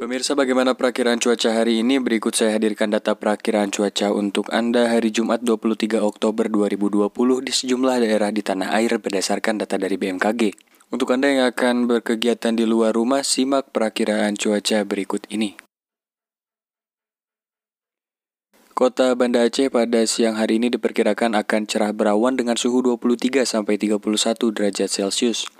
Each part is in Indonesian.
Pemirsa bagaimana perakiraan cuaca hari ini? Berikut saya hadirkan data perakiraan cuaca untuk Anda hari Jumat 23 Oktober 2020 di sejumlah daerah di tanah air berdasarkan data dari BMKG. Untuk Anda yang akan berkegiatan di luar rumah, simak perakiraan cuaca berikut ini. Kota Banda Aceh pada siang hari ini diperkirakan akan cerah berawan dengan suhu 23 sampai 31 derajat Celcius.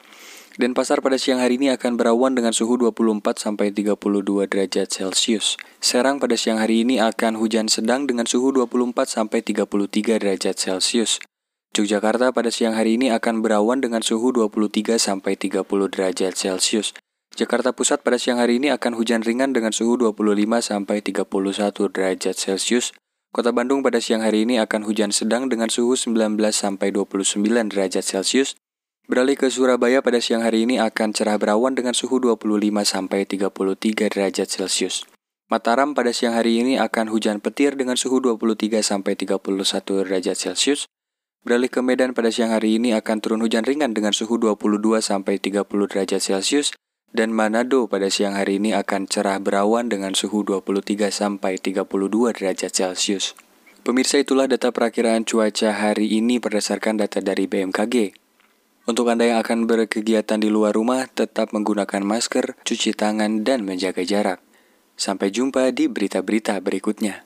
Denpasar pada siang hari ini akan berawan dengan suhu 24 sampai 32 derajat Celcius. Serang pada siang hari ini akan hujan sedang dengan suhu 24 sampai 33 derajat Celcius. Yogyakarta pada siang hari ini akan berawan dengan suhu 23 sampai 30 derajat Celcius. Jakarta Pusat pada siang hari ini akan hujan ringan dengan suhu 25 sampai 31 derajat Celcius. Kota Bandung pada siang hari ini akan hujan sedang dengan suhu 19 sampai 29 derajat Celcius. Beralih ke Surabaya pada siang hari ini akan cerah berawan dengan suhu 25 sampai 33 derajat Celcius. Mataram pada siang hari ini akan hujan petir dengan suhu 23 sampai 31 derajat Celcius. Beralih ke Medan pada siang hari ini akan turun hujan ringan dengan suhu 22 sampai 30 derajat Celcius dan Manado pada siang hari ini akan cerah berawan dengan suhu 23 sampai 32 derajat Celcius. Pemirsa itulah data perakiraan cuaca hari ini berdasarkan data dari BMKG. Untuk Anda yang akan berkegiatan di luar rumah, tetap menggunakan masker, cuci tangan, dan menjaga jarak. Sampai jumpa di berita-berita berikutnya.